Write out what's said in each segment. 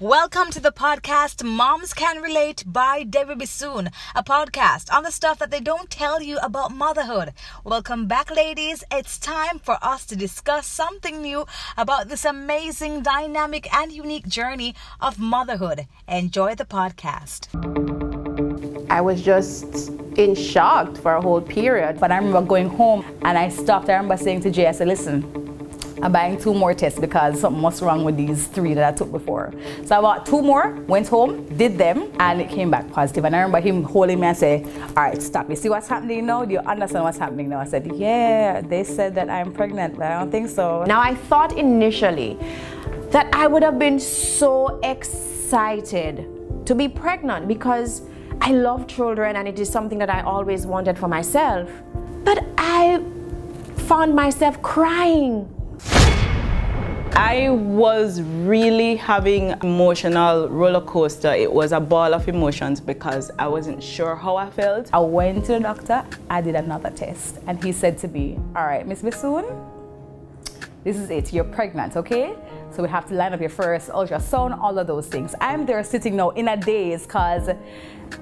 Welcome to the podcast Moms Can Relate by Debbie Bissoon, a podcast on the stuff that they don't tell you about motherhood. Welcome back, ladies. It's time for us to discuss something new about this amazing, dynamic, and unique journey of motherhood. Enjoy the podcast. I was just in shock for a whole period. But I remember going home and I stopped. I remember saying to Jay, I said, listen, I'm buying two more tests because something was wrong with these three that I took before. So I bought two more, went home, did them, and it came back positive. And I remember him holding me and say, all right, stop. You see what's happening now? Do you understand what's happening now? I said, yeah, they said that I'm pregnant, but I don't think so. Now I thought initially that I would have been so excited to be pregnant because I love children and it is something that I always wanted for myself. But I found myself crying I was really having emotional roller coaster. It was a ball of emotions because I wasn't sure how I felt. I went to the doctor, I did another test, and he said to me, All right, Miss Bissoon, this is it, you're pregnant, okay? So we have to line up your first ultrasound, all of those things. I'm there sitting now in a daze because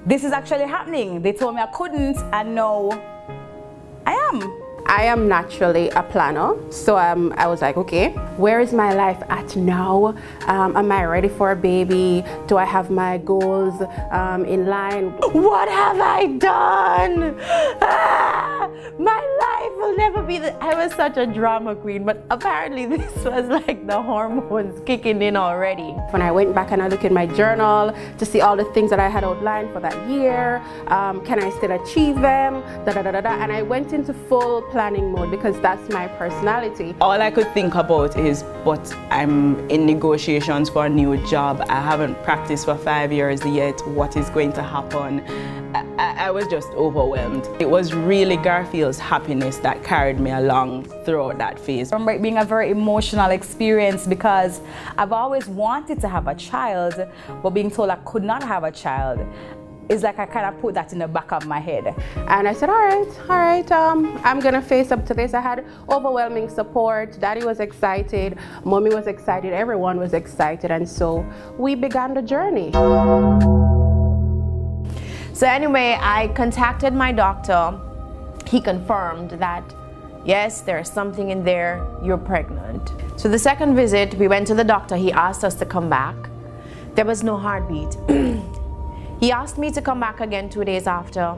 this is actually happening. They told me I couldn't, and now I am. I am naturally a planner, so um, I was like, okay, where is my life at now? Um, am I ready for a baby? Do I have my goals um, in line? What have I done? Ah, life be the. I was such a drama queen, but apparently this was like the hormones kicking in already. When I went back and I looked in my journal to see all the things that I had outlined for that year, um, can I still achieve them? Da, da, da, da, da. And I went into full planning mode because that's my personality. All I could think about is, but I'm in negotiations for a new job. I haven't practiced for five years yet. What is going to happen? I, I was just overwhelmed. It was really Garfield's happiness that carried me along throughout that phase. I remember it being a very emotional experience because I've always wanted to have a child, but being told I could not have a child it's like I kind of put that in the back of my head. And I said, all right, all right, um, I'm gonna face up to this. I had overwhelming support. Daddy was excited, mommy was excited, everyone was excited, and so we began the journey. So anyway, I contacted my doctor. He confirmed that yes, there's something in there, you're pregnant. So the second visit, we went to the doctor. He asked us to come back. There was no heartbeat. He asked me to come back again two days after.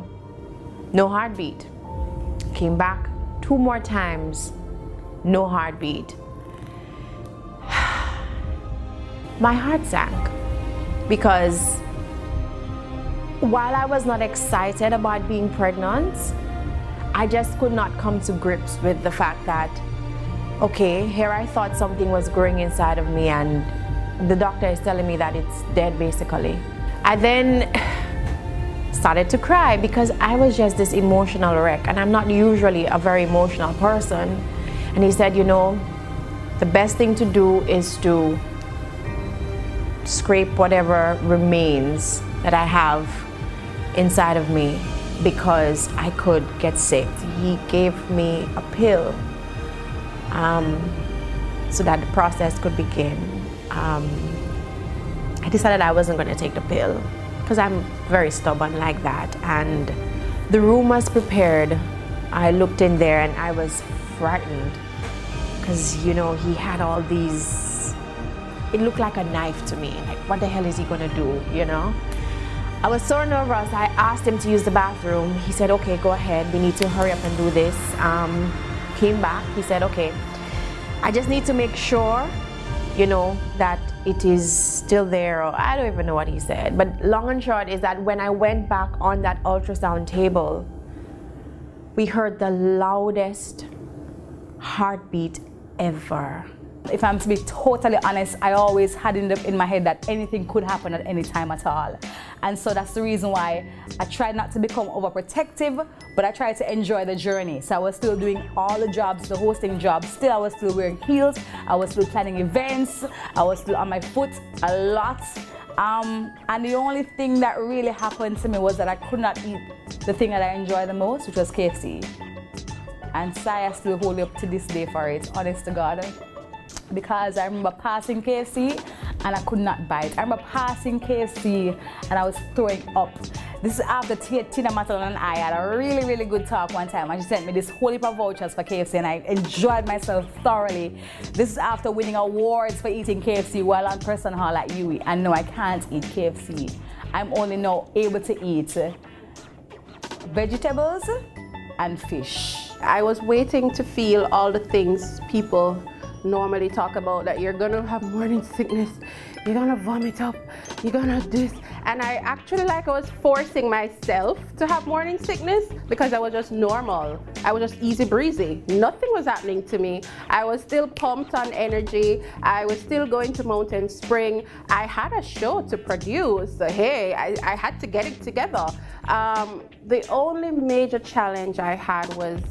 No heartbeat. Came back two more times. No heartbeat. My heart sank because while I was not excited about being pregnant, I just could not come to grips with the fact that, okay, here I thought something was growing inside of me, and the doctor is telling me that it's dead basically. I then started to cry because I was just this emotional wreck and I'm not usually a very emotional person. And he said, you know, the best thing to do is to scrape whatever remains that I have inside of me because I could get sick. He gave me a pill um, so that the process could begin. Um, I decided I wasn't going to take the pill because I'm very stubborn like that. And the room was prepared. I looked in there and I was frightened because, you know, he had all these. It looked like a knife to me. Like, what the hell is he going to do, you know? I was so nervous. I asked him to use the bathroom. He said, okay, go ahead. We need to hurry up and do this. Um, came back. He said, okay, I just need to make sure you know, that it is still there, I don't even know what he said. But long and short is that when I went back on that ultrasound table, we heard the loudest heartbeat ever. If I'm to be totally honest, I always had in, the, in my head that anything could happen at any time at all. And so that's the reason why I tried not to become overprotective, but I tried to enjoy the journey. So I was still doing all the jobs, the hosting jobs. Still, I was still wearing heels. I was still planning events. I was still on my foot a lot. Um, and the only thing that really happened to me was that I could not eat the thing that I enjoy the most, which was KFC. And Saya still hold up to this day for it, honest to God because I remember passing KFC and I could not it. I remember passing KFC and I was throwing up. This is after Tina Matalon and I had a really, really good talk one time and she sent me this whole heap of vouchers for KFC and I enjoyed myself thoroughly. This is after winning awards for eating KFC while on Preston Hall at UWI. And no, I can't eat KFC. I'm only now able to eat vegetables and fish. I was waiting to feel all the things people normally talk about that you're gonna have morning sickness, you're gonna vomit up, you're gonna this. And I actually like I was forcing myself to have morning sickness because I was just normal. I was just easy breezy. Nothing was happening to me. I was still pumped on energy. I was still going to Mountain Spring. I had a show to produce. So hey, I, I had to get it together. Um, the only major challenge I had was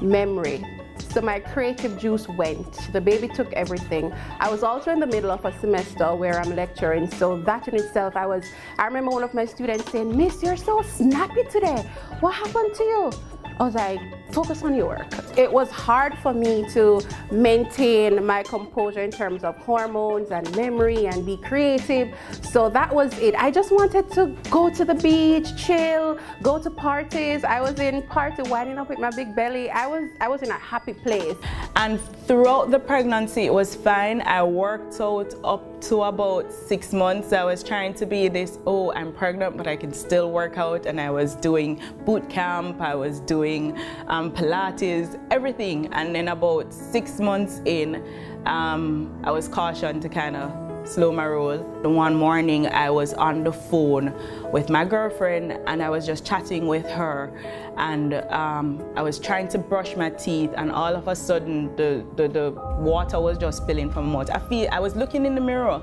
memory. So my creative juice went. The baby took everything. I was also in the middle of a semester where I'm lecturing. So that in itself, I was, I remember one of my students saying, Miss, you're so snappy today. What happened to you? I was like, focus on your work. It was hard for me to maintain my composure in terms of hormones and memory and be creative. So that was it. I just wanted to go to the beach, chill, go to parties. I was in party winding up with my big belly. I was I was in a happy place. And throughout the pregnancy it was fine. I worked out up to about six months. I was trying to be this, oh, I'm pregnant, but I can still work out. And I was doing boot camp. I was doing um, Pilates, everything. And then about six months in, um, I was cautioned to kind of slow my roll. One morning I was on the phone with my girlfriend and I was just chatting with her and um, I was trying to brush my teeth and all of a sudden the, the, the water was just spilling from my mouth. I feel I was looking in the mirror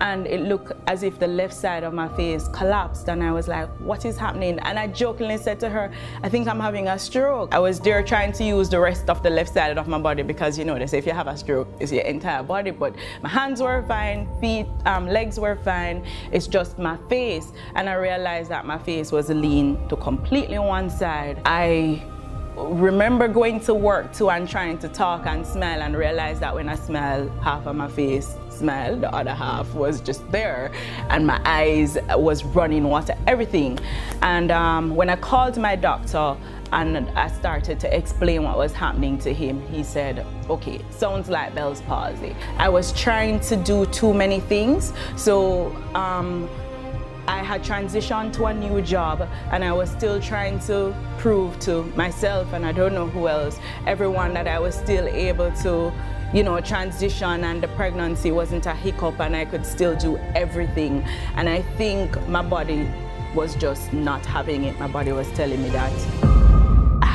and it looked as if the left side of my face collapsed and I was like, what is happening? And I jokingly said to her, I think I'm having a stroke. I was there trying to use the rest of the left side of my body because you know, they say if you have a stroke, it's your entire body, but my hands were fine, feet, um, legs were fine, it's just my face. And I realized that my face was lean to completely one side. I remember going to work too and trying to talk and smile and realize that when I smile, half of my face smile, the other half was just there and my eyes was running water, everything. And um, when I called my doctor and I started to explain what was happening to him, he said, okay, sounds like Bell's palsy. I was trying to do too many things. So um, I had transitioned to a new job and I was still trying to prove to myself and I don't know who else, everyone that I was still able to, you know, transition and the pregnancy wasn't a hiccup and I could still do everything. And I think my body was just not having it. My body was telling me that.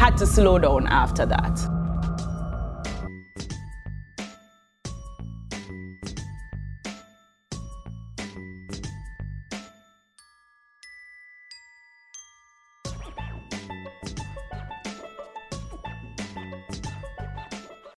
Had to slow down after that.